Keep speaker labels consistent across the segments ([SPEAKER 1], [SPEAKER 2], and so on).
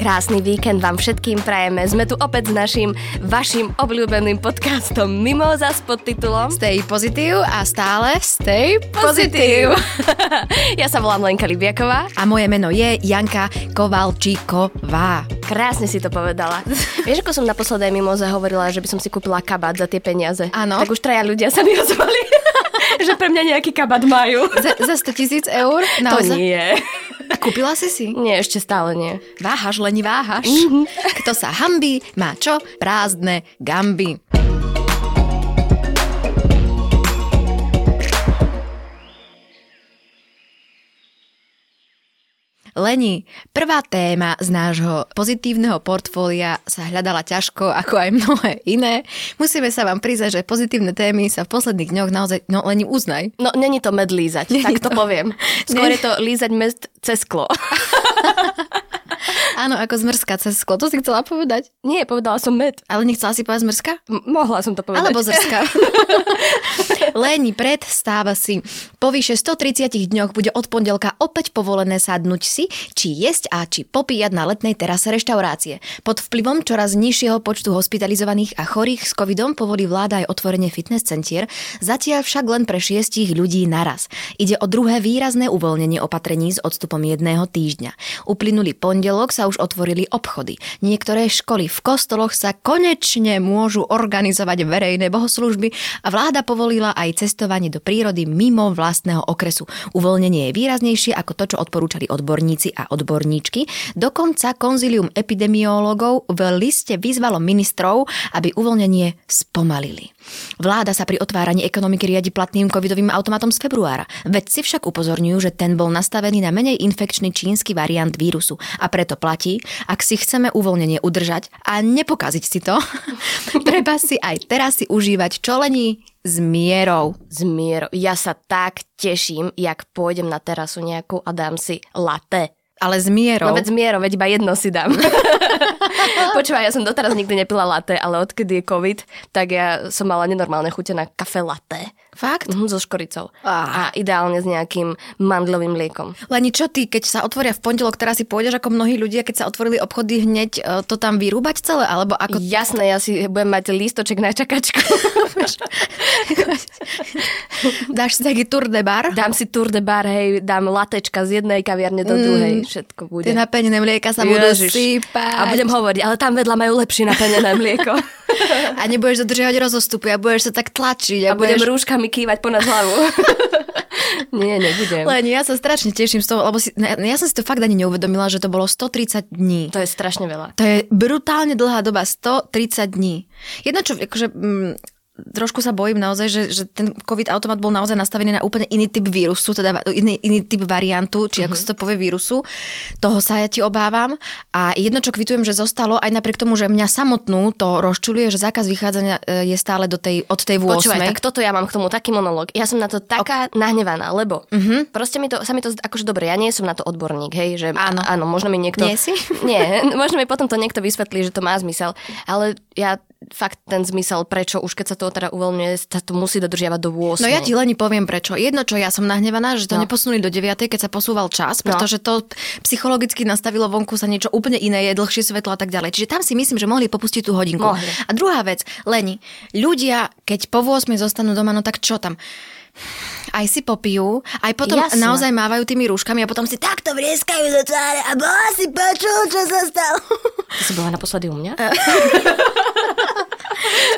[SPEAKER 1] Krásny víkend vám všetkým prajeme. Sme tu opäť s našim, vašim obľúbeným podcastom Mimoza s podtitulom
[SPEAKER 2] Stay pozitív a stále stay pozitív.
[SPEAKER 1] ja sa volám Lenka Libiaková.
[SPEAKER 2] A moje meno je Janka Kovalčíková.
[SPEAKER 1] Krásne si to povedala. Vieš, ako som naposledy Mimoze hovorila, že by som si kúpila kabát za tie peniaze?
[SPEAKER 2] Áno.
[SPEAKER 1] Tak už traja ľudia sa mi ozvali, že pre mňa nejaký kabát majú.
[SPEAKER 2] Za, za 100 tisíc eur?
[SPEAKER 1] To nie.
[SPEAKER 2] Kúpila si si?
[SPEAKER 1] Nie, ešte stále nie.
[SPEAKER 2] Váhaš, leni váhaš. Mm-hmm. Kto sa hambí, má čo? Prázdne gamby. Leni, prvá téma z nášho pozitívneho portfólia sa hľadala ťažko, ako aj mnohé iné. Musíme sa vám priznať, že pozitívne témy sa v posledných dňoch naozaj, no Leni, uznaj.
[SPEAKER 1] No, není to med lízať, není tak to, to poviem. Skôr je to lízať med cez sklo.
[SPEAKER 2] Áno, ako zmrzka cez sklo. To si chcela povedať?
[SPEAKER 1] Nie, povedala som med.
[SPEAKER 2] Ale nechcela si povedať zmrzka?
[SPEAKER 1] M- mohla som to povedať.
[SPEAKER 2] Alebo zrska. Leni predstáva si. Po vyše 130 dňoch bude od pondelka opäť povolené sadnúť si, či jesť a či popíjať na letnej terase reštaurácie. Pod vplyvom čoraz nižšieho počtu hospitalizovaných a chorých s covidom povolí vláda aj otvorenie fitness centier, zatiaľ však len pre šiestich ľudí naraz. Ide o druhé výrazné uvoľnenie opatrení s odstupom jedného týždňa. Uplynulý pondelok sa už otvorili obchody. Niektoré školy v kostoloch sa konečne môžu organizovať verejné bohoslužby a vláda povolila aj cestovanie do prírody mimo vlastného okresu. Uvoľnenie je výraznejšie ako to, čo odporúčali odborníci a odborníčky. Dokonca konzilium epidemiologov v liste vyzvalo ministrov, aby uvoľnenie spomalili. Vláda sa pri otváraní ekonomiky riadi platným covidovým automatom z februára. Vedci však upozorňujú, že ten bol nastavený na menej infekčný čínsky variant vírusu a preto platí, ak si chceme uvoľnenie udržať a nepokaziť si to, treba si aj teraz si užívať čolení s mierou.
[SPEAKER 1] S mierou. Ja sa tak teším, jak pôjdem na terasu nejakú a dám si latte.
[SPEAKER 2] Ale s mierou.
[SPEAKER 1] No veď s mierou, veď iba jedno si dám. Počúvaj, ja som doteraz nikdy nepila latte, ale odkedy je COVID, tak ja som mala nenormálne chute na kafe latte.
[SPEAKER 2] Fakt?
[SPEAKER 1] Mhm, so škoricou.
[SPEAKER 2] Ah.
[SPEAKER 1] A ideálne s nejakým mandlovým mliekom.
[SPEAKER 2] Leni, čo ty, keď sa otvoria v pondelok, teraz si pôjdeš ako mnohí ľudia, keď sa otvorili obchody, hneď e, to tam vyrúbať celé? Alebo ako...
[SPEAKER 1] Jasné, ja si budem mať lístoček na čakačku.
[SPEAKER 2] Dáš si taký tour de bar?
[SPEAKER 1] Dám si tour de bar, hej, dám latečka z jednej kaviarne do druhej, všetko bude.
[SPEAKER 2] Tie napenené mlieka sa budú sypať.
[SPEAKER 1] A budem hovoriť, ale tam vedľa majú lepšie napenené mlieko.
[SPEAKER 2] a nebudeš dodržiavať rozostupy a budeš sa tak tlačiť.
[SPEAKER 1] A, a budem budeš... rúškami kývať ponad hlavu. Nie, nebudem.
[SPEAKER 2] Len ja sa strašne teším z toho, lebo si, ja som si to fakt ani neuvedomila, že to bolo 130 dní.
[SPEAKER 1] To je strašne veľa.
[SPEAKER 2] To je brutálne dlhá doba, 130 dní. Jedno, čo akože, mm, trošku sa bojím naozaj, že, že ten COVID automat bol naozaj nastavený na úplne iný typ vírusu, teda iný, iný typ variantu, či uh-huh. ako mhm. sa to povie vírusu. Toho sa ja ti obávam. A jedno, čo kvitujem, že zostalo, aj napriek tomu, že mňa samotnú to rozčuluje, že zákaz vychádzania e, je stále do tej, od tej 8.
[SPEAKER 1] Počúvaj, tak toto ja mám k tomu taký monolog. Ja som na to taká okay. nahnevaná, lebo uh-huh. proste mi to, sa mi to akože dobre, ja nie som na to odborník, hej, že
[SPEAKER 2] áno,
[SPEAKER 1] áno možno mi niekto...
[SPEAKER 2] Nie si?
[SPEAKER 1] Nie, možno mi potom to niekto vysvetlí, že to má zmysel, ale ja fakt ten zmysel, prečo už keď sa to teda uvoľňuje, sa to musí dodržiavať do 8.
[SPEAKER 2] No ja ti len poviem prečo. Jedno, čo ja som nahnevaná, že to no. neposunuli do 9, keď sa posúval čas, no. pretože to psychologicky nastavilo vonku sa niečo úplne iné, je dlhšie svetlo a tak ďalej. Čiže tam si myslím, že mohli popustiť tú hodinku.
[SPEAKER 1] Mohli.
[SPEAKER 2] A druhá vec, Leni, ľudia, keď po 8 zostanú doma, no tak čo tam? Aj si popijú, aj potom Jasne. naozaj mávajú tými rúškami a potom si takto vrieskajú do tváre a bola si počul, čo sa stalo.
[SPEAKER 1] Ty si bola naposledy u mňa?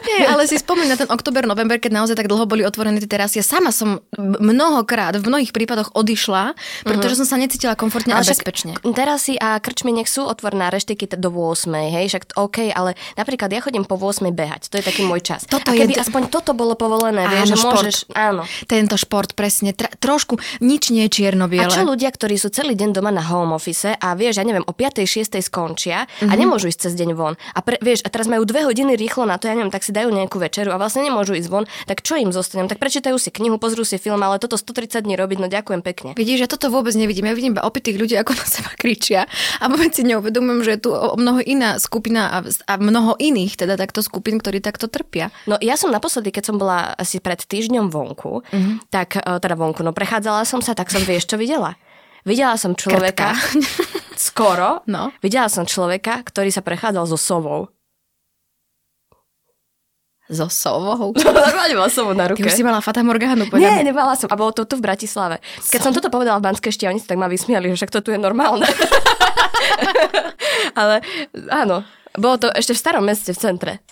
[SPEAKER 2] Nie, ale si spomín na ten oktober, november, keď naozaj tak dlho boli otvorené tie terasy. Ja sama som mnohokrát, v mnohých prípadoch odišla, pretože uh-huh. som sa necítila komfortne ale a bezpečne.
[SPEAKER 1] Terasy a krčmy nech sú otvorené reštiky do 8, hej, však OK, ale napríklad ja chodím po 8 behať, to je taký môj čas.
[SPEAKER 2] Toto
[SPEAKER 1] a keby
[SPEAKER 2] je...
[SPEAKER 1] aspoň toto bolo povolené, áno, vieš, že šport. môžeš, áno.
[SPEAKER 2] Tento šport, presne, tra- trošku, nič nie je čierno-biele.
[SPEAKER 1] A čo ľudia, ktorí sú celý deň doma na home office a vieš, ja neviem, o 5. 6. skončia uh-huh. a mhm. nemôžu ísť cez deň von. A pre, vieš, a teraz majú dve hodiny rýchlo na to, ja neviem, tak si dajú nejakú večeru a vlastne nemôžu ísť von, tak čo im zostanem? Tak prečítajú si knihu, pozrú si film, ale toto 130 dní robiť, no ďakujem pekne.
[SPEAKER 2] Vidíš, ja toto vôbec nevidím. Ja vidím iba opitých ľudí, ako na seba kričia a vôbec si neuvedomujem, že je tu o mnoho iná skupina a, a mnoho iných teda takto skupín, ktorí takto trpia.
[SPEAKER 1] No ja som naposledy, keď som bola asi pred týždňom vonku, mm-hmm. tak e, teda vonku, no prechádzala som sa, tak som vieš, čo videla Videla som človeka, skoro,
[SPEAKER 2] No.
[SPEAKER 1] videla som človeka, ktorý sa prechádzal so sovou.
[SPEAKER 2] So sovou.
[SPEAKER 1] Normálne mala sovu na
[SPEAKER 2] Ty
[SPEAKER 1] ruke.
[SPEAKER 2] už si mala Fata podľa
[SPEAKER 1] Nie, nemala som. A bolo to tu v Bratislave. Keď som toto povedala v Banskej štiavnici, tak ma vysmiali, že však to tu je normálne. Ale áno, bolo to ešte v starom meste v centre.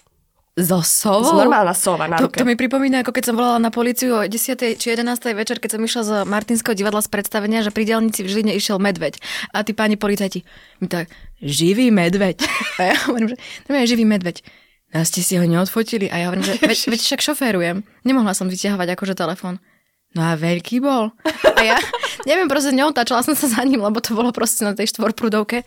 [SPEAKER 2] So sovou?
[SPEAKER 1] Normálna sova na
[SPEAKER 2] To,
[SPEAKER 1] ruke.
[SPEAKER 2] to mi pripomína, ako keď som volala na policiu o 10. či 11. večer, keď som išla z Martinského divadla z predstavenia, že pri diálnici v Žiline išiel medveď. A tí páni policajti mi tak, živý medveď. A ja hovorím, že to je živý medveď. A ste si ho neodfotili? A ja hovorím, že veď, veď však šoférujem. Nemohla som vyťahovať akože telefón. No a veľký bol. A ja, neviem, proste neotáčala som sa za ním, lebo to bolo proste na tej štvorprúdovke.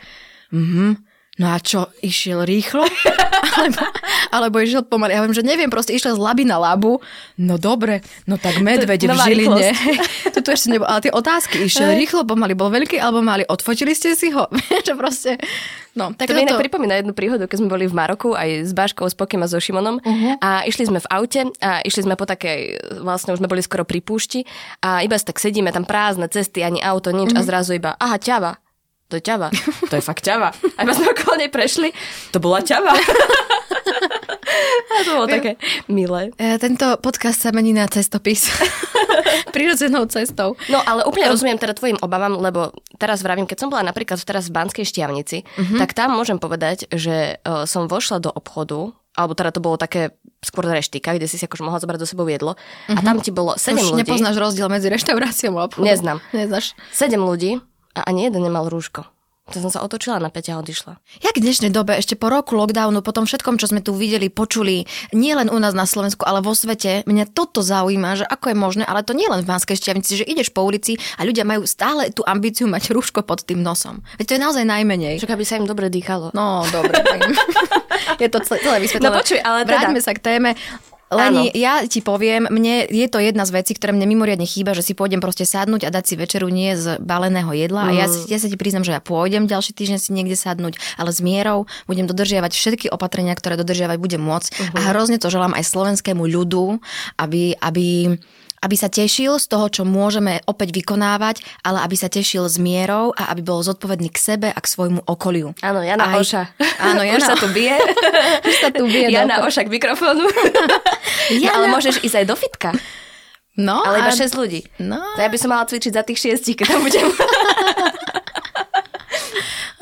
[SPEAKER 2] Mhm. No a čo, išiel rýchlo? Alebo, alebo išiel pomaly. Ja viem, že neviem, proste išiel z laby na labu. No dobre, no tak medveď v
[SPEAKER 1] Nová
[SPEAKER 2] Žiline. To tu ešte nebolo. Ale tie otázky, išiel rýchlo, pomaly, bol veľký alebo malý. Odfotili ste si ho? Že proste, no, tak
[SPEAKER 1] To mi inak
[SPEAKER 2] toto-
[SPEAKER 1] pripomína jednu príhodu, keď sme boli v Maroku aj s Baškou, s Pokim a so Šimonom uh-huh. a išli sme v aute a išli sme po takej, vlastne už sme boli skoro pri púšti a iba tak sedíme, tam prázdne cesty, ani auto, nič uh-huh. a zrazu iba, aha, ťava. To je ťava. To je fakt ťava. A iba sme okolo nej prešli, to bola ťava. a to bolo také milé.
[SPEAKER 2] E, Tento podcast sa mení na cestopis. Prirodzenou cestou.
[SPEAKER 1] No ale úplne rozumiem teda tvojim obavám, lebo teraz vravím, keď som bola napríklad teraz v Banskej štiavnici, uh-huh. tak tam môžem povedať, že uh, som vošla do obchodu, alebo teda to bolo také skôr reštika, kde si si akože mohla zobrať do sebou jedlo. Uh-huh. A tam ti bolo 7
[SPEAKER 2] Už
[SPEAKER 1] ľudí.
[SPEAKER 2] nepoznáš rozdiel medzi reštauráciou a obchodom.
[SPEAKER 1] Neznám.
[SPEAKER 2] Neznáš.
[SPEAKER 1] 7 ľudí a ani jeden nemal rúško. To som sa otočila na Peťa a odišla.
[SPEAKER 2] Jak v dnešnej dobe, ešte po roku lockdownu, po tom všetkom, čo sme tu videli, počuli, nie len u nás na Slovensku, ale vo svete, mňa toto zaujíma, že ako je možné, ale to nie len v Banskej šťavnici, že ideš po ulici a ľudia majú stále tú ambíciu mať rúško pod tým nosom. Veď to je naozaj najmenej.
[SPEAKER 1] Však aby sa im dobre dýchalo.
[SPEAKER 2] No, dobre. je to celé, celé vysvetlené.
[SPEAKER 1] No počuj, ale teda-
[SPEAKER 2] Vráťme sa k téme. Leni, ja ti poviem, mne je to jedna z vecí, ktoré mne mimoriadne chýba, že si pôjdem proste sadnúť a dať si večeru nie z baleného jedla. Mm. A ja, si- ja sa ti priznam, že ja pôjdem ďalší týždeň si niekde sadnúť, ale s mierou budem dodržiavať všetky opatrenia, ktoré dodržiavať budem môcť. Uh-huh. A hrozne to želám aj slovenskému ľudu, aby, aby aby sa tešil z toho, čo môžeme opäť vykonávať, ale aby sa tešil s mierou a aby bol zodpovedný k sebe a k svojmu okoliu.
[SPEAKER 1] Áno, Jana
[SPEAKER 2] Aj-
[SPEAKER 1] Oša.
[SPEAKER 2] Áno,
[SPEAKER 1] Už
[SPEAKER 2] Jana-
[SPEAKER 1] sa tu bije.
[SPEAKER 2] Už sa tu vie.
[SPEAKER 1] Jana Oša k mikrofónu. No, ale môžeš ísť aj do fitka.
[SPEAKER 2] No,
[SPEAKER 1] Ale iba
[SPEAKER 2] a-
[SPEAKER 1] 6 ľudí.
[SPEAKER 2] No.
[SPEAKER 1] To ja by som mala cvičiť za tých šiestich, keď tam budem.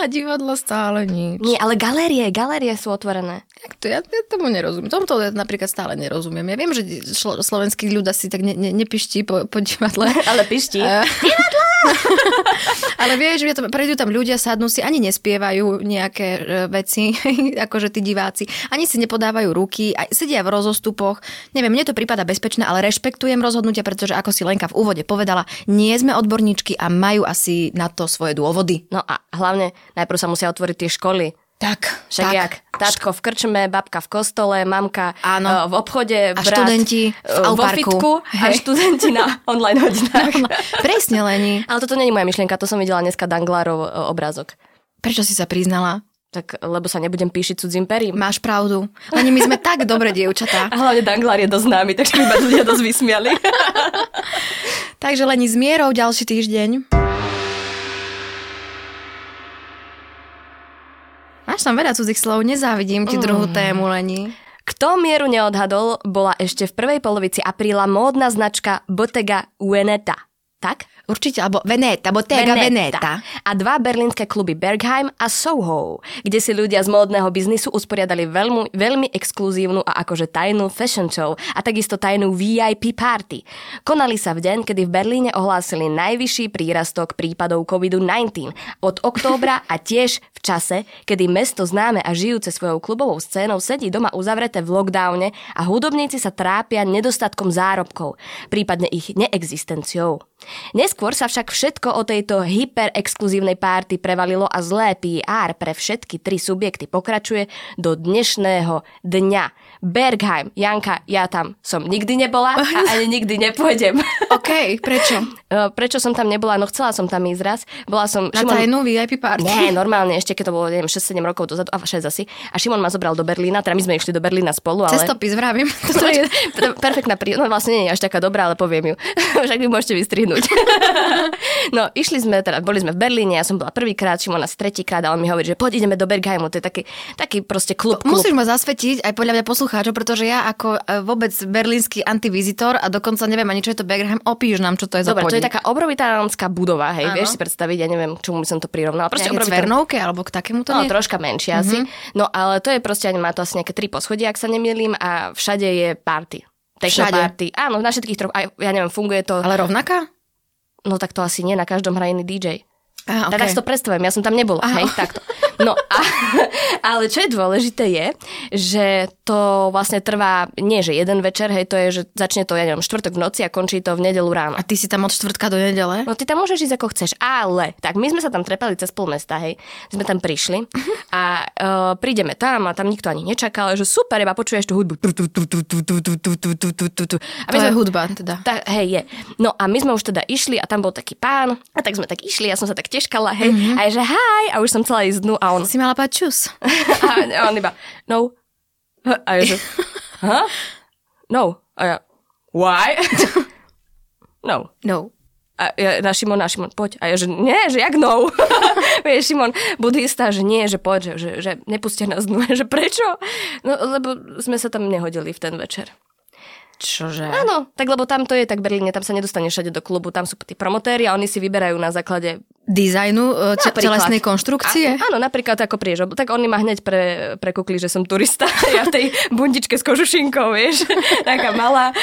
[SPEAKER 2] A divadlo stále nič.
[SPEAKER 1] Nie, ale galérie, galérie sú otvorené.
[SPEAKER 2] Jak to, ja, ja tomu nerozumiem. Tomto ja napríklad stále nerozumiem. Ja viem, že šlo, slovenský ľud asi tak ne, ne, nepiští po, po divadle.
[SPEAKER 1] Ale pišti.
[SPEAKER 2] Eh, Ale vieš, že to, prejdú tam ľudia, sadnú si, ani nespievajú nejaké e, veci, akože tí diváci, ani si nepodávajú ruky, aj sedia v rozostupoch. Neviem, mne to prípada bezpečné, ale rešpektujem rozhodnutia, pretože ako si Lenka v úvode povedala, nie sme odborníčky a majú asi na to svoje dôvody.
[SPEAKER 1] No a hlavne najprv sa musia otvoriť tie školy.
[SPEAKER 2] Tak,
[SPEAKER 1] Však
[SPEAKER 2] tak.
[SPEAKER 1] jak? Táčko v krčme, babka v kostole, mamka
[SPEAKER 2] Áno.
[SPEAKER 1] eh, v obchode,
[SPEAKER 2] A
[SPEAKER 1] brat
[SPEAKER 2] študenti v
[SPEAKER 1] eh, vo fitku a
[SPEAKER 2] Hej.
[SPEAKER 1] študenti na online hodinách.
[SPEAKER 2] Presne, Leni.
[SPEAKER 1] Ale toto není moja myšlienka, to som videla dneska Danglárov eh, obrázok.
[SPEAKER 2] Prečo si sa priznala?
[SPEAKER 1] Tak, lebo sa nebudem píšiť cudzím perím.
[SPEAKER 2] Máš pravdu. Leni, my sme tak dobré dievčatá.
[SPEAKER 1] A hlavne Danglár je dosť známy, takže mi ma ľudia dosť vysmiali.
[SPEAKER 2] Takže Leni s mierou ďalší týždeň. Máš tam veľa cudzích slov, nezávidím ti druhú tému, Leni.
[SPEAKER 1] Kto mieru neodhadol, bola ešte v prvej polovici apríla módna značka Bottega Veneta. Tak?
[SPEAKER 2] Určite, alebo Veneta, Bottega Veneta.
[SPEAKER 1] A dva berlínske kluby Bergheim a Soho, kde si ľudia z módneho biznisu usporiadali veľmi, veľmi exkluzívnu a akože tajnú fashion show a takisto tajnú VIP party. Konali sa v deň, kedy v Berlíne ohlásili najvyšší prírastok prípadov COVID-19 od októbra a tiež v čase, kedy mesto známe a žijúce svojou klubovou scénou sedí doma uzavreté v lockdowne a hudobníci sa trápia nedostatkom zárobkov, prípadne ich neexistenciou. Neskôr sa však všetko o tejto hyperexkluzívnej párty prevalilo a zlé PR pre všetky tri subjekty pokračuje do dnešného dňa. Bergheim, Janka, ja tam som nikdy nebola a ani nikdy nepôjdem.
[SPEAKER 2] OK, prečo?
[SPEAKER 1] E, Prečo som tam nebola? No chcela som tam ísť raz. Bola som...
[SPEAKER 2] Na tajnú VIP party?
[SPEAKER 1] Nie, normálne, ešte keď to bolo, neviem, 6-7 rokov dozadu, a 6 asi. A Šimon ma zobral do Berlína, teda my sme išli do Berlína spolu, ale...
[SPEAKER 2] Cestopis, vravím. To je...
[SPEAKER 1] Perfektná prí... No vlastne nie je až taká dobrá, ale poviem ju. Však vy môžete vystrihnúť. no, išli sme, teda boli sme v Berlíne, ja som bola prvýkrát, Šimon asi tretíkrát a on mi hovorí, že poď ideme do Bergheimu, to je taký, taký proste klub, klub.
[SPEAKER 2] Musíš ma zasvetiť aj podľa mňa poslucháčov, pretože ja ako e, vôbec berlínsky antivizitor a dokonca neviem ani, čo je to Bergheim, opíš nám, čo to je
[SPEAKER 1] Dobre,
[SPEAKER 2] za
[SPEAKER 1] to je taká obrovitánska budova, hej,
[SPEAKER 2] Áno.
[SPEAKER 1] vieš si predstaviť, ja neviem, k čomu by som to prirovnala. Proste
[SPEAKER 2] Nejaké
[SPEAKER 1] obrovitán-
[SPEAKER 2] cvernovke alebo k takému to
[SPEAKER 1] No,
[SPEAKER 2] nie?
[SPEAKER 1] troška menšia mm-hmm. asi. No, ale to je proste, má to asi nejaké tri poschodia, ak sa nemýlim, a všade je party. Techno
[SPEAKER 2] Všade?
[SPEAKER 1] party. Áno, na všetkých troch, aj, ja neviem, funguje to,
[SPEAKER 2] Ale rovnaká?
[SPEAKER 1] no tak to asi nie, na každom iný DJ.
[SPEAKER 2] Aha,
[SPEAKER 1] Okay. Tak si to predstavujem, ja som tam nebola,
[SPEAKER 2] Aha.
[SPEAKER 1] hej, takto. No a, ale čo je dôležité je, že to vlastne trvá, nie že jeden večer, hej, to je, že začne to, ja neviem, štvrtok v noci a končí to v nedelu ráno.
[SPEAKER 2] A ty si tam od štvrtka do nedele?
[SPEAKER 1] No ty tam môžeš ísť ako chceš, ale tak my sme sa tam trepali cez pol mesta, hej, sme tam prišli a uh, prídeme tam a tam nikto ani nečakal, že super, iba počuješ tú hudbu. A my
[SPEAKER 2] to sme, je hudba teda.
[SPEAKER 1] Tá, hej, je. No a my sme už teda išli a tam bol taký pán a tak sme tak išli, ja som sa tak teškala, hej, mm-hmm. a je, že haj, a už som celá ísť dnu a on,
[SPEAKER 2] Si mala pačus.
[SPEAKER 1] a on iba, no. A ja, že, huh? No. A ja, why? no.
[SPEAKER 2] No.
[SPEAKER 1] A ja, na Šimon, na Šimon, poď. A ja, že nie, že jak no. Vieš, Šimon, budista, že nie, že poď, že, že, že nepustia nás dnu. Že prečo? No, lebo sme sa tam nehodili v ten večer.
[SPEAKER 2] Čože?
[SPEAKER 1] Áno, tak lebo tam to je tak v Berlíne, tam sa nedostaneš všade do klubu, tam sú tí promotéri a oni si vyberajú na základe
[SPEAKER 2] Dizajnu e, telesnej konštrukcie?
[SPEAKER 1] A, áno, napríklad ako priež. Tak oni ma hneď pre, prekukli, že som turista. Ja v tej bundičke s kožušinkou, vieš. Taká malá.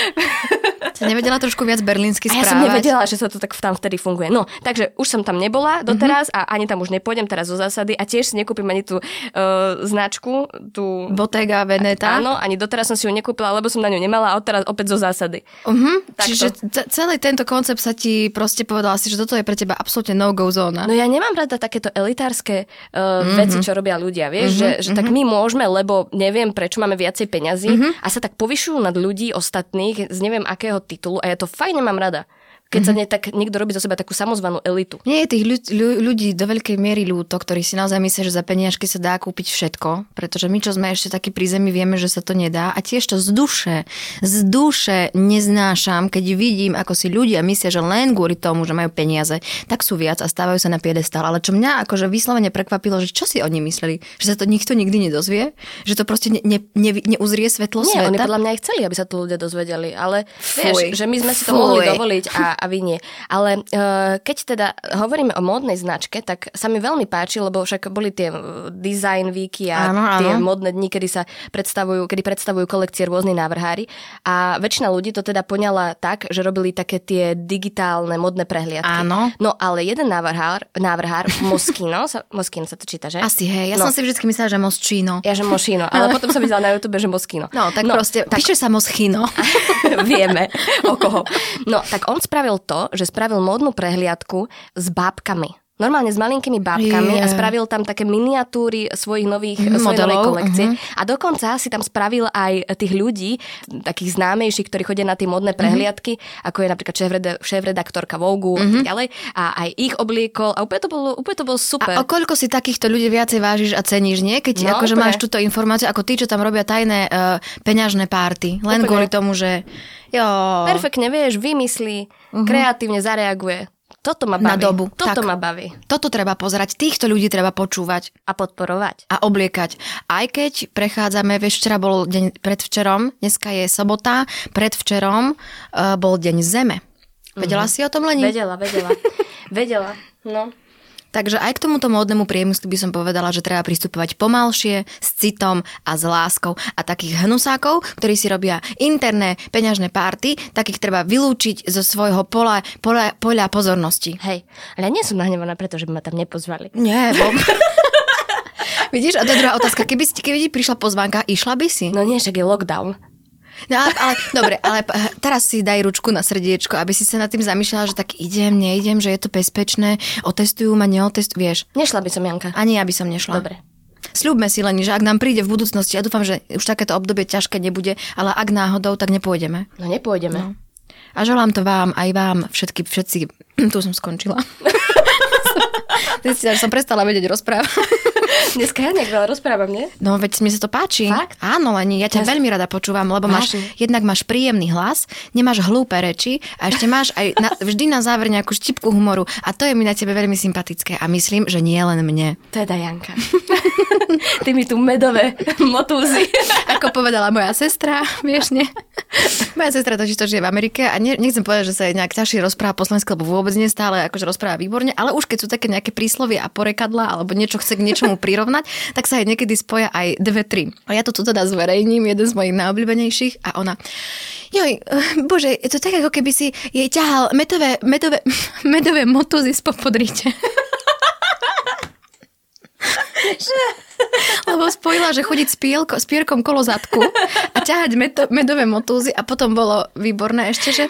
[SPEAKER 2] Si nevedela trošku viac berlínsky
[SPEAKER 1] A ja
[SPEAKER 2] správať?
[SPEAKER 1] som nevedela, že sa to tak tam vtedy funguje. No, takže už som tam nebola doteraz
[SPEAKER 2] Mhm.
[SPEAKER 1] a ani tam už nepôjdem teraz zo zásady a tiež si nekúpim ani tú uh, značku, tú...
[SPEAKER 2] Bottega Veneta?
[SPEAKER 1] Áno, ani doteraz som si ju nekúpila, lebo som na ňu nemala a odteraz opäť zo zásady. Takto.
[SPEAKER 2] Čiže celý tento koncept sa ti proste povedala si, že toto je pre teba absolútne no-go zóna.
[SPEAKER 1] No ja nemám rada takéto elitárske uh, mm-hmm. veci, čo robia ľudia, vieš,
[SPEAKER 2] Mhm,
[SPEAKER 1] mm-hmm, že, že tak my môžeme, lebo neviem, prečo máme viacej peňazí
[SPEAKER 2] Mhm.
[SPEAKER 1] mm-hmm. a sa tak povyšujú nad ľudí ostatných z neviem akého titulu a ja to fajne mám rada. Keď
[SPEAKER 2] Mhm.
[SPEAKER 1] sa ne, tak niekto robí zo seba takú samozvanú elitu.
[SPEAKER 2] Nie je tých ľud, ľu, ľudí do veľkej miery ľúto, ktorí si naozaj myslia, že za peniažky sa dá kúpiť všetko, pretože my, čo sme ešte takí pri zemi, vieme, že sa to nedá a tiež to z duše, z duše neznášam, keď vidím, ako si ľudia myslia, že len kvôli tomu, že majú peniaze, tak sú viac a stávajú sa na piedestal. Ale čo mňa akože vyslovene prekvapilo, že čo si oni mysleli, že sa to nikto nikdy nedozvie, že to proste ne, ne, ne, neuzrie svetlo
[SPEAKER 1] Nie,
[SPEAKER 2] sveta.
[SPEAKER 1] oni podľa mňa aj chceli, aby sa to ľudia dozvedeli, ale
[SPEAKER 2] Fuj.
[SPEAKER 1] vieš, že my sme si to
[SPEAKER 2] Fuj.
[SPEAKER 1] mohli dovoliť a, a vy nie. Ale uh, keď teda hovoríme o módnej značke, tak sa mi veľmi páči, lebo však boli tie uh, design weeky a
[SPEAKER 2] Áno, áno.
[SPEAKER 1] tie módne dni, kedy sa predstavujú, kedy predstavujú kolekcie rôzni návrhári a väčšina ľudí to teda poňala tak, že robili také tie digitálne modné prehliadky.
[SPEAKER 2] Áno.
[SPEAKER 1] No ale jeden návrhár, návrhár Moschino, sa, Moschino sa to číta, že?
[SPEAKER 2] Asi hej, ja
[SPEAKER 1] no.
[SPEAKER 2] som si vždy myslela, že Moschino.
[SPEAKER 1] Ja, že Moschino, ale potom som videla na YouTube, že Moschino.
[SPEAKER 2] No, tak no, proste, tak... píše sa Moschino.
[SPEAKER 1] Vieme, o koho. No, tak on spravil to, že spravil módnu prehliadku s bábkami. Normálne s malinkými bábkami
[SPEAKER 2] Je.
[SPEAKER 1] a spravil tam také miniatúry svojich nových,
[SPEAKER 2] Mhm,
[SPEAKER 1] svojej novej
[SPEAKER 2] modelov,
[SPEAKER 1] kolekcie. A dokonca si tam spravil aj tých ľudí, takých známejších, ktorí chodia na tie modné prehliadky, ako je napríklad šéf-reda- šéf-redaktorka Vogue a tak ďalej. A aj ich obliekol a úplne to bolo, úplne to bolo super.
[SPEAKER 2] A o koľko si takýchto ľudí viacej vážiš a ceníš, nie? Keď
[SPEAKER 1] No,
[SPEAKER 2] akože máš túto informáciu, ako tí, čo tam robia tajné uh, peňažné párty. Len
[SPEAKER 1] Úplne.
[SPEAKER 2] kvôli tomu, že jo,
[SPEAKER 1] Perfektne, vieš, vymyslí, kreatívne zareaguje. Toto ma baví.
[SPEAKER 2] Na dobu,
[SPEAKER 1] Toto
[SPEAKER 2] tak.
[SPEAKER 1] ma baví.
[SPEAKER 2] toto treba pozerať, týchto ľudí treba počúvať
[SPEAKER 1] A podporovať.
[SPEAKER 2] a obliekať. Aj keď prechádzame, vieš, včera bol deň predvčerom, dneska je sobota, predvčerom uh, bol deň zeme. Vedela si o tom, Leni?
[SPEAKER 1] Vedela, vedela. vedela, no.
[SPEAKER 2] Takže aj k tomuto módnemu priemyslu by som povedala, že treba pristupovať pomalšie, s citom a s láskou. A takých hnusákov, ktorí si robia interné peňažné párty, takých treba vylúčiť zo svojho pola, pola, poľa pozornosti.
[SPEAKER 1] Hej, ale ja nie som nahnevaná, pretože by ma tam nepozvali.
[SPEAKER 2] Nie, Bob. Vidíš, a to je druhá otázka. Keby, keby ti prišla pozvánka, išla by si?
[SPEAKER 1] No nie, však je lockdown.
[SPEAKER 2] No, ale, ale, dobre, ale teraz si daj ručku na srdiečko, aby si sa nad tým zamýšľala, že tak idem, neidem, že je to bezpečné, otestujú ma, neotestujú, vieš.
[SPEAKER 1] Nešla by som, Janka.
[SPEAKER 2] Ani ja by som nešla.
[SPEAKER 1] Dobre.
[SPEAKER 2] Sľubme si len, že ak nám príde v budúcnosti, ja dúfam, že už takéto obdobie ťažké nebude, ale ak náhodou, tak nepôjdeme.
[SPEAKER 1] No nepôjdeme. No.
[SPEAKER 2] A želám to vám, aj vám, všetky, všetci, tu som skončila. Zistila, že som prestala vedieť rozprávať.
[SPEAKER 1] Dneska ja nejak veľa rozprávam, nie?
[SPEAKER 2] No veď mi sa to páči.
[SPEAKER 1] Fakt?
[SPEAKER 2] Áno, Leni, ja ťa
[SPEAKER 1] Ja-
[SPEAKER 2] veľmi rada počúvam, lebo máš,
[SPEAKER 1] Vážne?
[SPEAKER 2] jednak máš príjemný hlas, nemáš hlúpe reči a ešte máš aj na, vždy na záver nejakú štipku humoru a to je mi na tebe veľmi sympatické a myslím, že nie len mne.
[SPEAKER 1] Teda Janka. Ty mi tu medové motúzy.
[SPEAKER 2] Ako povedala moja sestra, vieš, nie? Moja sestra totiž to žije v Amerike a ne, nechcem povedať, že sa jej nejak ťažšie rozpráva po slovensky, lebo vôbec nie stále akože rozpráva výborne, ale už keď sú také nejaké príslovie a porekadla alebo niečo chce k niečomu prirovnať, tak sa jej niekedy spoja aj dve, tri. A ja to tu teda zverejním, jeden z mojich najobľúbenejších a ona Joj, eh, bože, je to tak, ako keby si jej ťahal medové, medové, medové motúzy spod podríte. Lebo spojila, že chodiť s, pielko, s pierkom kolo zadku a ťahať meto, medové motúzy a potom bolo výborné ešte, že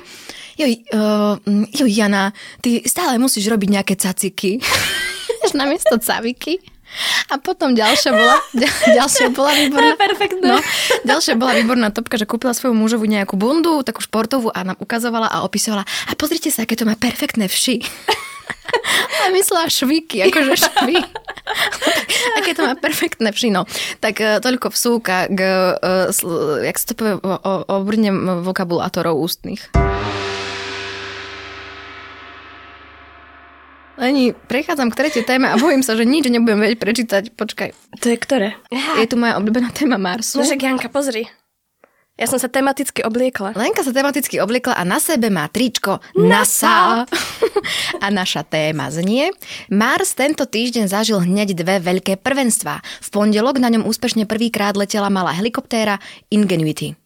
[SPEAKER 2] joj, uh, joj Jana, ty stále musíš robiť nejaké caciky. Namiesto caviky. A potom ďalšia bola, ďal- ďalšia bola výborná. No, ďalšia bola výborná topka, že kúpila svoju mužovu nejakú bundu, takú športovú a nám ukazovala a opisovala. A pozrite sa, aké to má perfektné vši. A myslela švíky, akože švy. Aké to má perfektné vši, no. Tak e, toľko vsúka k, e, jak sa to povie, obrnem vokabulátorov ústnych. Leni, prechádzam k tretej téme a bojím sa, že nič nebudem vedieť prečítať. Počkaj,
[SPEAKER 1] To je ktoré?
[SPEAKER 2] je tu moja obľúbená téma Marsu.
[SPEAKER 1] No však Janka, pozri. Ja som sa tematicky obliekla.
[SPEAKER 2] Lenka sa tematicky obliekla a na sebe má tričko NASA. a naša téma znie Mars tento týždeň zažil hneď dve veľké prvenstvá. V pondelok na ňom úspešne prvýkrát letela malá helikoptéra Ingenuity.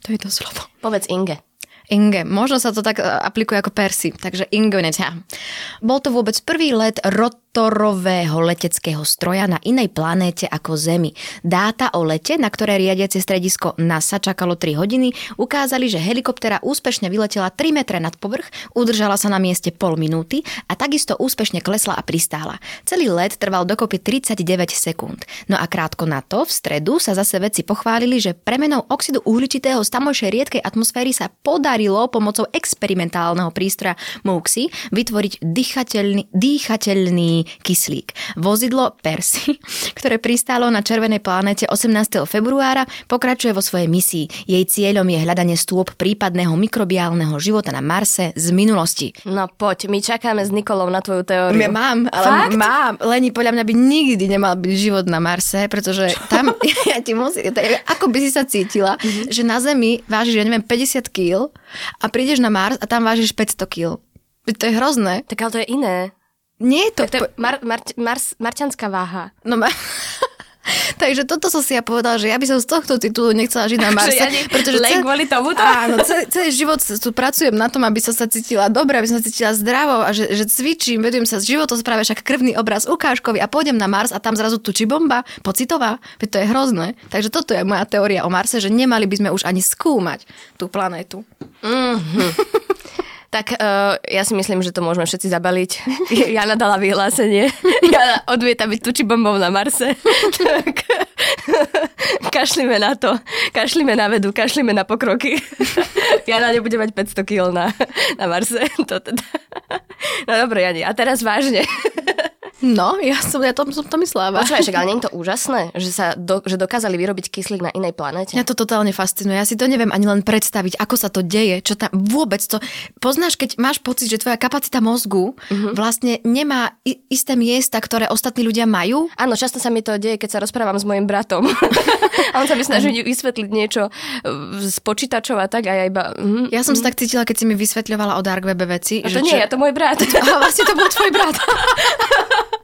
[SPEAKER 2] to je to slovo.
[SPEAKER 1] Povedz Inge.
[SPEAKER 2] Inge. Možno sa to tak e, aplikuje ako Persi, takže Ingenuity. Bol to vôbec prvý let rotorového leteckého stroja na inej planéte ako Zemi. Dáta o lete, na ktoré riadiace stredisko NASA čakalo 3 hodiny, ukázali, že helikoptera úspešne vyletela 3 metre nad povrch, udržala sa na mieste pol minúty a takisto úspešne klesla a pristála. Celý let trval dokopy 39 sekúnd. No a krátko na to, v stredu sa zase vedci pochválili, že premenou oxidu uhličitého z tamojšej riedkej atmosféry sa podarilo pomocou experimentálneho prístroja MOXIE vytvoriť dýchateľný, dýchateľný kyslík. Vozidlo Percy, ktoré pristálo na červenej planete 18. februára, pokračuje vo svojej misii. Jej cieľom je hľadanie stôp prípadného mikrobiálneho života na Marse z minulosti.
[SPEAKER 1] No poď, my čakáme s Nikolou na tvoju teóriu.
[SPEAKER 2] Ja mám, ale
[SPEAKER 1] Fakt?
[SPEAKER 2] mám. Leni, podľa mňa by nikdy nemal byť život na Marse, pretože tam, ja ti musím, ako by si sa cítila,
[SPEAKER 1] Mhm.
[SPEAKER 2] že na Zemi vážiš, ja neviem, 50 kg a prídeš na Mars a tam vážiš 500 kg. To je hrozné.
[SPEAKER 1] Tak ale to je iné.
[SPEAKER 2] Nie je to...
[SPEAKER 1] To je mar, mar, mars, marťanská váha.
[SPEAKER 2] No ma... Takže toto som si ja povedala, že ja by som z tohto titulu nechcela žiť na Marse.
[SPEAKER 1] Ja ne- len kvôli tomuto?
[SPEAKER 2] Áno, celý, celý život tu pracujem na tom, aby som sa cítila dobre, aby som sa cítila zdravo a že, že cvičím, vedujem sa z životospráve, však krvný obraz ukážkový a pôjdem na Mars a tam zrazu tučí bomba, pocitová. Veď to je hrozné. Takže toto je moja teória o Marse, že nemali by sme už ani skúmať tú planétu.
[SPEAKER 1] Tak uh, ja si myslím, že to môžeme všetci zabaliť. Jana dala vyhlásenie. Jana odmieta byť tuči bombou na Marse. tak kašlime na to. Kašlime na vedu, kašlime na pokroky. Jana nebude mať 500 kg na, na Marse. To teda. No dobre, Jani. A teraz vážne.
[SPEAKER 2] No, ja som, ja to, som to myslela.
[SPEAKER 1] Počúvaj, však, ale nie je to úžasné, že, sa do, že dokázali vyrobiť kyslík na inej planete?
[SPEAKER 2] Mňa to totálne fascinuje. Ja si to neviem ani len predstaviť, ako sa to deje, čo tam vôbec to... Poznáš, keď máš pocit, že tvoja kapacita mozgu
[SPEAKER 1] Mhm.
[SPEAKER 2] vlastne nemá i- isté miesta, ktoré ostatní ľudia majú?
[SPEAKER 1] Áno, často sa mi to deje, keď sa rozprávam s mojim bratom. a on sa mi snaží vysvetliť niečo e, z počítačov a tak a ja iba... Mm,
[SPEAKER 2] Ja som sa tak cítila, keď si mi vysvetľovala o dark webe veci.
[SPEAKER 1] a to nie, ja to môj brat.
[SPEAKER 2] A vlastne to bol tvoj brat.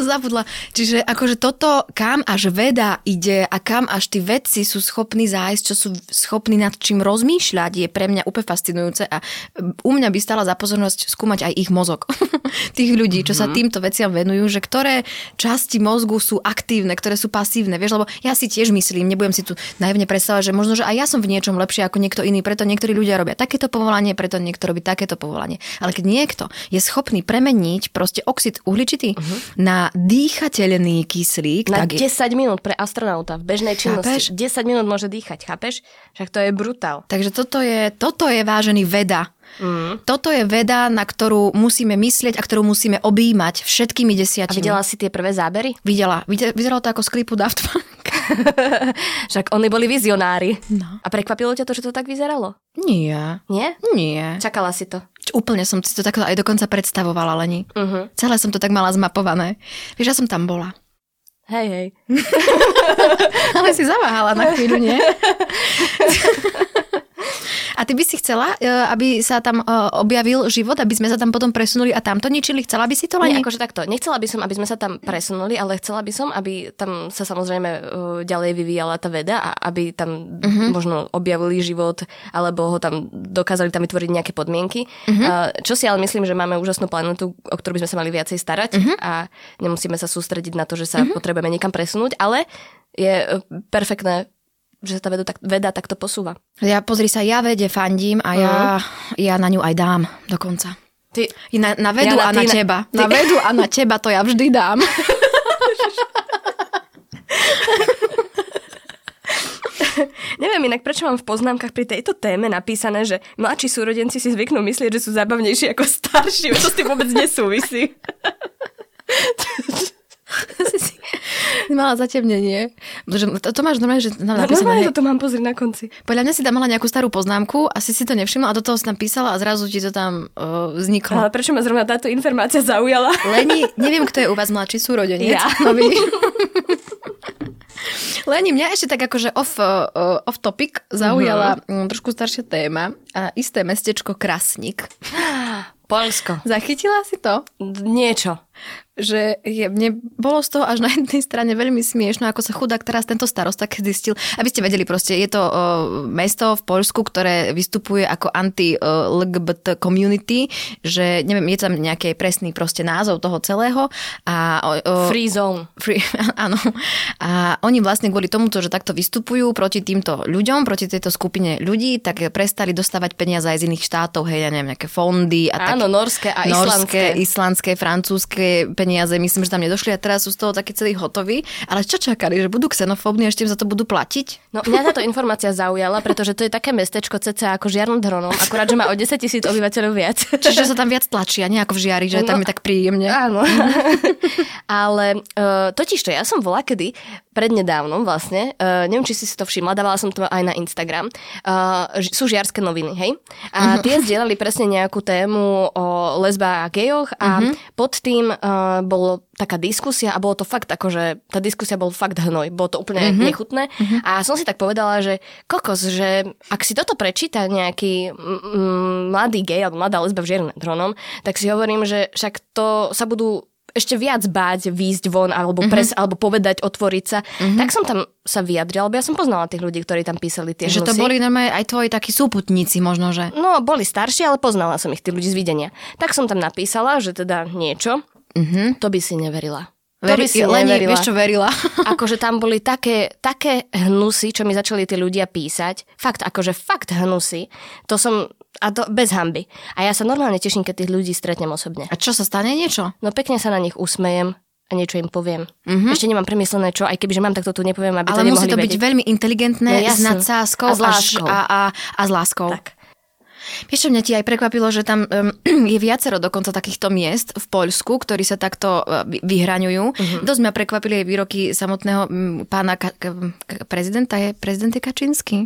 [SPEAKER 2] som zabudla. Čiže akože toto, kam až veda ide a kam až tí vedci sú schopní zájsť, čo sú schopní nad čím rozmýšľať, je pre mňa úplne fascinujúce a u mňa by stala za pozornosť skúmať aj ich mozog. Tých ľudí, čo sa týmto veciam venujú, že ktoré časti mozgu sú aktívne, ktoré sú pasívne. Vieš, lebo ja si tiež myslím, nebudem si tu naivne predstavať, že možno, že aj ja som v niečom lepšie ako niekto iný, preto niektorí ľudia robia takéto povolanie, preto niekto robí takéto povolanie. Ale keď niekto je schopný premeniť proste oxid uhličitý uh-huh. na dýchateľný kyslík,
[SPEAKER 1] Na
[SPEAKER 2] tak je,
[SPEAKER 1] 10 minút pre astronauta v bežnej činnosti.
[SPEAKER 2] Chápeš?
[SPEAKER 1] 10 minút môže dýchať, chápeš? Však to je brutál.
[SPEAKER 2] takže toto je, toto je vážený veda. Mm. Toto je veda, na ktorú musíme myslieť a ktorú musíme objímať všetkými
[SPEAKER 1] A
[SPEAKER 2] desiatimi.
[SPEAKER 1] videla si tie prvé zábery?
[SPEAKER 2] Videla. Vide- Vyzeralo to ako z klipu Daft Punk.
[SPEAKER 1] Však oni boli vizionári.
[SPEAKER 2] No.
[SPEAKER 1] A prekvapilo ťa to, že to tak vyzeralo?
[SPEAKER 2] Nie.
[SPEAKER 1] Nie?
[SPEAKER 2] Nie.
[SPEAKER 1] Čakala si to.
[SPEAKER 2] Úplne som si to takto aj dokonca predstavovala, Leni.
[SPEAKER 1] Uh-huh.
[SPEAKER 2] Celé som to tak mala zmapované. Vieš, ja som tam bola.
[SPEAKER 1] Hej, hej.
[SPEAKER 2] Ale si zaváhala na chvíľu, nie? A ty by si chcela, e, aby sa tam e, objavil život, aby sme sa tam potom presunuli a tam to ničili? Chcela by si to,
[SPEAKER 1] Nie,
[SPEAKER 2] Leni?
[SPEAKER 1] akože takto. Nechcela by som, aby sme sa tam presunuli, ale chcela by som, aby tam sa samozrejme uh, ďalej vyvíjala tá veda a aby tam uh-huh. možno objavili život alebo ho tam dokázali tam vytvoriť nejaké podmienky. Uh-huh. Uh, čo si ale myslím, že máme úžasnú planetu, o ktorú by sme sa mali viacej starať uh-huh. a nemusíme sa sústrediť na to, že sa uh-huh. potrebujeme niekam presunúť, ale je perfektné že sa tá veda, tak, veda takto posúva.
[SPEAKER 2] Ja, pozri sa, ja vede fandím a ja, ja na ňu aj dám dokonca.
[SPEAKER 1] Ty,
[SPEAKER 2] Na, na vedu
[SPEAKER 1] Ja na-
[SPEAKER 2] a na
[SPEAKER 1] ty na-
[SPEAKER 2] teba.
[SPEAKER 1] ty-
[SPEAKER 2] Na vedu a na teba to ja vždy dám.
[SPEAKER 1] Neviem inak, prečo mám v poznámkach pri tejto téme napísané, že mladší súrodenci si zvyknú myslieť, že sú zábavnejší ako starší. To s tým vôbec nesúvisí.
[SPEAKER 2] si, mala zatemnenie. To, to máš normálne, že tam
[SPEAKER 1] No,
[SPEAKER 2] napísané,
[SPEAKER 1] normálne to mám pozrieť na konci.
[SPEAKER 2] Podľa mňa si tam mala nejakú starú poznámku a si si to nevšimla a do toho si tam písala a zrazu ti to tam uh, vzniklo.
[SPEAKER 1] Ale prečo ma zrovna táto informácia zaujala?
[SPEAKER 2] Leni, neviem, kto je u vás mladší súrodenec.
[SPEAKER 1] Ja.
[SPEAKER 2] Nový. Leni, mňa ešte tak akože off, uh, off topic zaujala uh-huh. trošku staršia téma a isté mestečko Krasnik.
[SPEAKER 1] Polsko.
[SPEAKER 2] Zachytila si to?
[SPEAKER 1] Niečo.
[SPEAKER 2] Že je, mne bolo z toho až na jednej strane veľmi smiešno, ako sa chudák teraz tento starosta keď zistil. Aby ste vedeli, proste je to uh, mesto v Poľsku, ktoré vystupuje ako anti-LGBT community, že neviem, je tam nejaký presný proste názov toho celého. A, uh,
[SPEAKER 1] Free zone.
[SPEAKER 2] Free, áno. A oni vlastne kvôli tomuto, že takto vystupujú proti týmto ľuďom, proti tejto skupine ľudí, tak prestali dostávať peniaze aj z iných štátov, hej, ja neviem, nejaké fondy a tak
[SPEAKER 1] Áno, norské a
[SPEAKER 2] norské,
[SPEAKER 1] islandské.
[SPEAKER 2] islandské, francúzske peniaze, myslím, že tam nedošli a teraz sú z toho takí celí hotoví. Ale čo čakali, že budú xenofóbni a ešte im za to budú platiť?
[SPEAKER 1] No mňa táto informácia zaujala, pretože to je také mestečko cca ako Žiar nad Hronom, akurát, že má o 10 tisíc obyvateľov viac.
[SPEAKER 2] Čiže sa tam viac tlačia, nie ako v žiari, že tam
[SPEAKER 1] No,
[SPEAKER 2] je tak príjemne.
[SPEAKER 1] Áno. Ale uh, totiž to, ja som bola kedy, prednedávnom vlastne, uh, neviem, či si si to všimla, dávala som to aj na Instagram, uh, sú žiarske noviny, hej? A tie zdieľali presne nejakú tému o lesbách a gejoch a pod tým uh, bolo taká diskusia a bolo to fakt akože, tá diskusia bol fakt hnoj, bolo to úplne nechutné. A som si tak povedala, že kokos, že ak si toto prečíta nejaký mm, mm, mladý gej alebo mladá lesba v žiari nad Hronom, tak si hovorím, že však to sa budú ešte viac báť výjsť von alebo, pres, alebo povedať, otvoriť sa. Tak som tam sa vyjadrila, lebo ja som poznala tých ľudí, ktorí tam písali tie
[SPEAKER 2] Že to boli normálne aj tvoji takí súputníci možno, že?
[SPEAKER 1] No, boli starší, ale poznala som ich, tí ľudí z videnia. Tak som tam napísala, že teda niečo,
[SPEAKER 2] Mhm.
[SPEAKER 1] to by si neverila. To
[SPEAKER 2] Veri,
[SPEAKER 1] by si
[SPEAKER 2] Leni, vieš čo verila?
[SPEAKER 1] akože tam boli také, také hnusy, čo mi začali tí ľudia písať. Fakt, akože fakt hnusy. To som, a to bez hamby. A ja sa normálne teším, keď tých ľudí stretnem osobne.
[SPEAKER 2] A čo sa stane niečo?
[SPEAKER 1] No pekne sa na nich usmejem a niečo im poviem. Mm-hmm. Ešte nemám premyslené čo, aj keby, že mám, tak to tu nepoviem, aby
[SPEAKER 2] Ale
[SPEAKER 1] to
[SPEAKER 2] musí to byť
[SPEAKER 1] vedieť.
[SPEAKER 2] veľmi inteligentné,
[SPEAKER 1] No
[SPEAKER 2] s nadsázkou
[SPEAKER 1] A s láskou.
[SPEAKER 2] A, a, a s láskou.
[SPEAKER 1] Tak.
[SPEAKER 2] Vieš, čo mňa ti aj prekvapilo, že tam um, je viacero dokonca takýchto miest v Poľsku, ktorí sa takto vy- vyhraňujú. Uh-huh. Dosť mňa prekvapili aj výroky samotného pána ka- ka- prezidenta, je prezident je Kačínsky.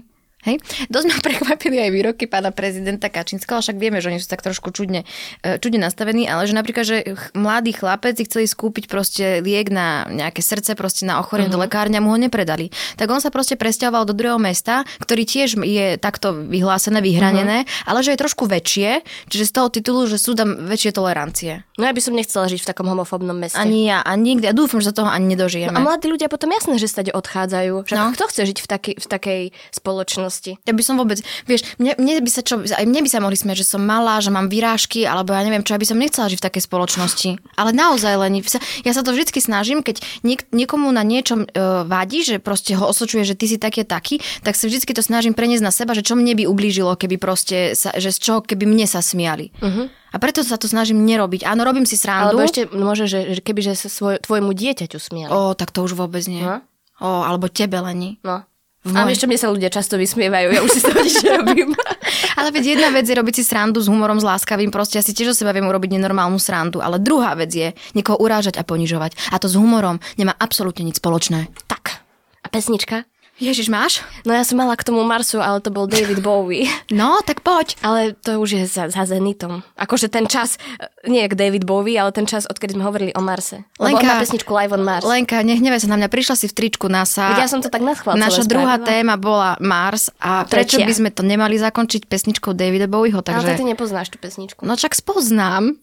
[SPEAKER 2] Hej? Dosť ma prekvapili aj výroky pána prezidenta Kačinského, však vieme, že oni sú tak trošku čudne, e, čudne nastavení, ale že napríklad, že mladý chlapec si chceli skúpiť proste liek na nejaké srdce, proste na ochorenie uh-huh. do lekárne a mu ho nepredali. Tak on sa proste presťahoval do druhého mesta, ktorý tiež je takto vyhlásené, vyhranené, uh-huh. ale že je trošku väčšie, čiže z toho titulu, že sú tam väčšie tolerancie.
[SPEAKER 1] No ja by som nechcela žiť v takom homofóbnom meste.
[SPEAKER 2] Ani ja, ani nikdy. A dúfam, že sa toho ani nedožijeme.
[SPEAKER 1] No a mladí ľudia potom jasné, že stade odchádzajú. Však
[SPEAKER 2] no.
[SPEAKER 1] kto chce žiť v, takej, v takej spoločnosti, spoločnosti.
[SPEAKER 2] Ja by som vôbec, vieš, mne, mne by sa čo, aj mne by sa mohli smieť, že som malá, že mám výrážky, alebo ja neviem čo, ja by som nechcela žiť v takej spoločnosti. Ale naozaj len, ja sa to vždy snažím, keď niek- niekomu na niečom uh, vadí, že proste ho osočuje, že ty si taký taký, tak sa vždy to snažím preniesť na seba, že čo mne by ublížilo, keby proste, sa, že z čoho keby mne sa smiali. Uh-huh. A preto sa to snažím nerobiť. Áno, robím si srandu.
[SPEAKER 1] Alebo ešte môže, že, že keby že sa svoj, tvojmu dieťaťu smiali.
[SPEAKER 2] O, tak to už vôbec nie. No? O, alebo tebe, Leni.
[SPEAKER 1] No. V A čo mne sa ľudia často vysmievajú, ja už si to nič robím.
[SPEAKER 2] ale veď jedna vec je robiť si srandu s humorom, s láskavým, proste ja si tiež o seba viem urobiť nenormálnu srandu, ale druhá vec je niekoho urážať a ponižovať. A to s humorom nemá absolútne nič spoločné.
[SPEAKER 1] Tak. A pesnička?
[SPEAKER 2] Ježiš, máš?
[SPEAKER 1] No ja som mala k tomu Marsu, ale to bol David Bowie.
[SPEAKER 2] No, tak poď.
[SPEAKER 1] Ale to už je za, za Zenitom. Akože ten čas, e, nie jak David Bowie, ale ten čas, odkedy sme hovorili o Marse. Lebo Lenka, on má pesničku Live on Mars.
[SPEAKER 2] Lenka, nehnevaj sa na mňa, prišla si v tričku NASA.
[SPEAKER 1] Veď ja som to tak naschvál
[SPEAKER 2] Naša druhá spravila. téma bola Mars a prečo by sme to nemali zakončiť pesničkou Davida Bowieho? Takže...
[SPEAKER 1] Ale ty nepoznáš tú pesničku.
[SPEAKER 2] No čak spoznám.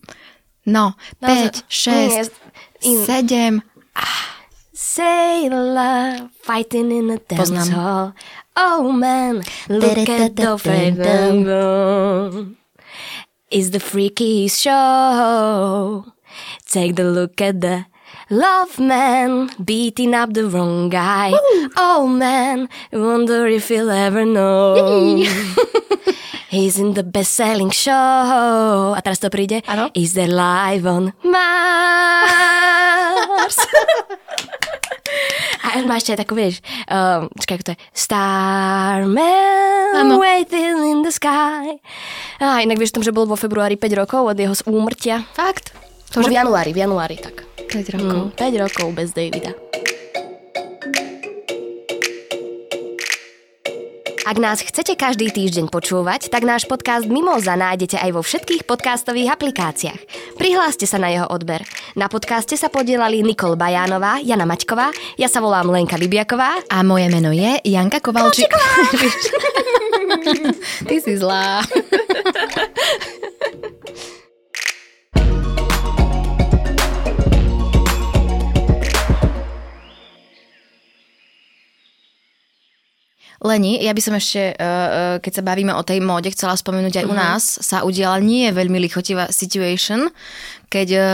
[SPEAKER 2] No, no 5, 6, 7. Ah.
[SPEAKER 1] Sailor fighting in the dance hall. Oh man, look at the freedom. It's the freakiest show. Take the look at the love man beating up the wrong guy. Woo! Oh man, wonder if he'll ever know. He's in the best-selling show. A teraz to príde.
[SPEAKER 2] Ano?
[SPEAKER 1] Is there live on Mars? A má ešte takú, vieš, um, čakaj, ako to je, Starman ano. waiting in the sky. A inak vieš tom, že bol vo februári 5 rokov od jeho úmrtia.
[SPEAKER 2] Fakt?
[SPEAKER 1] To že... v januári, v januári, tak.
[SPEAKER 2] 5 rokov.
[SPEAKER 1] Mm, 5 rokov bez Davida. Ak nás chcete každý týždeň počúvať, tak náš podcast Mimoza nájdete aj vo všetkých podcastových aplikáciách. Prihláste sa na jeho odber. Na podcaste sa podielali Nikol Bajánová, Jana Maťková, ja sa volám Lenka Libiaková
[SPEAKER 2] a moje meno je Janka Kovalčík. Ty si zlá. Leni, ja by som ešte, eh, eh, keď sa bavíme o tej móde, chcela spomenúť aj mm-hmm. u mhm. nás, sa udiala nie veľmi lichotivá situation, keď eh,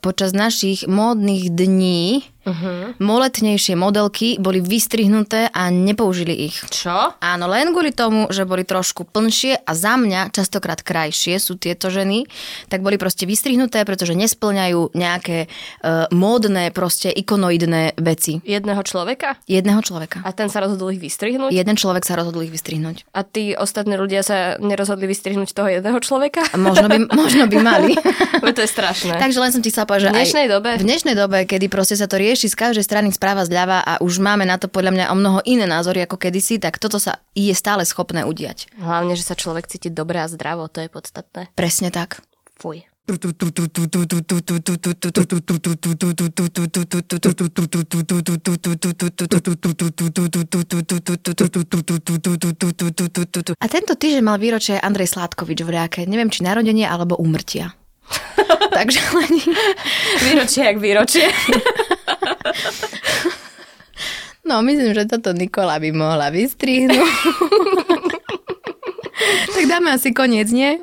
[SPEAKER 2] počas našich módnych dní Uh-huh. Moletnejšie modelky boli vystrihnuté a nepoužili ich.
[SPEAKER 1] Čo?
[SPEAKER 2] Áno, len kvôli tomu, že boli trošku plnšie a za mňa častokrát krajšie sú tieto ženy, tak boli proste vystrihnuté, pretože nesplňajú nejaké uh, módne, proste ikonoidné veci.
[SPEAKER 1] Jedného človeka?
[SPEAKER 2] Jedného človeka.
[SPEAKER 1] A ten sa rozhodol ich vystrihnúť?
[SPEAKER 2] Jeden človek sa rozhodol ich vystrihnúť.
[SPEAKER 1] A tí ostatní ľudia sa nerozhodli vystrihnúť toho jedného človeka?
[SPEAKER 2] Možno by, možno by mali.
[SPEAKER 1] to je strašné.
[SPEAKER 2] Takže len som ti chcela povedať, že
[SPEAKER 1] v dnešnej dobe?
[SPEAKER 2] V dnešnej dobe, kedy proste sa to rieši z každej strany správa zľava a už máme na to podľa mňa o mnoho iné názory ako kedysi, tak toto sa je stále schopné udiať.
[SPEAKER 1] Hlavne, že sa človek cíti dobre a zdravo, to je podstatné.
[SPEAKER 2] Presne tak.
[SPEAKER 1] Fuj.
[SPEAKER 2] A tento týždeň mal výročie Andrej Sládkovič v. Neviem, či narodenie alebo úmrtia. Takže len...
[SPEAKER 1] Výročie jak výročie.
[SPEAKER 2] No, myslím, že toto Nikola by mohla vystrihnúť. tak dáme asi koniec, nie?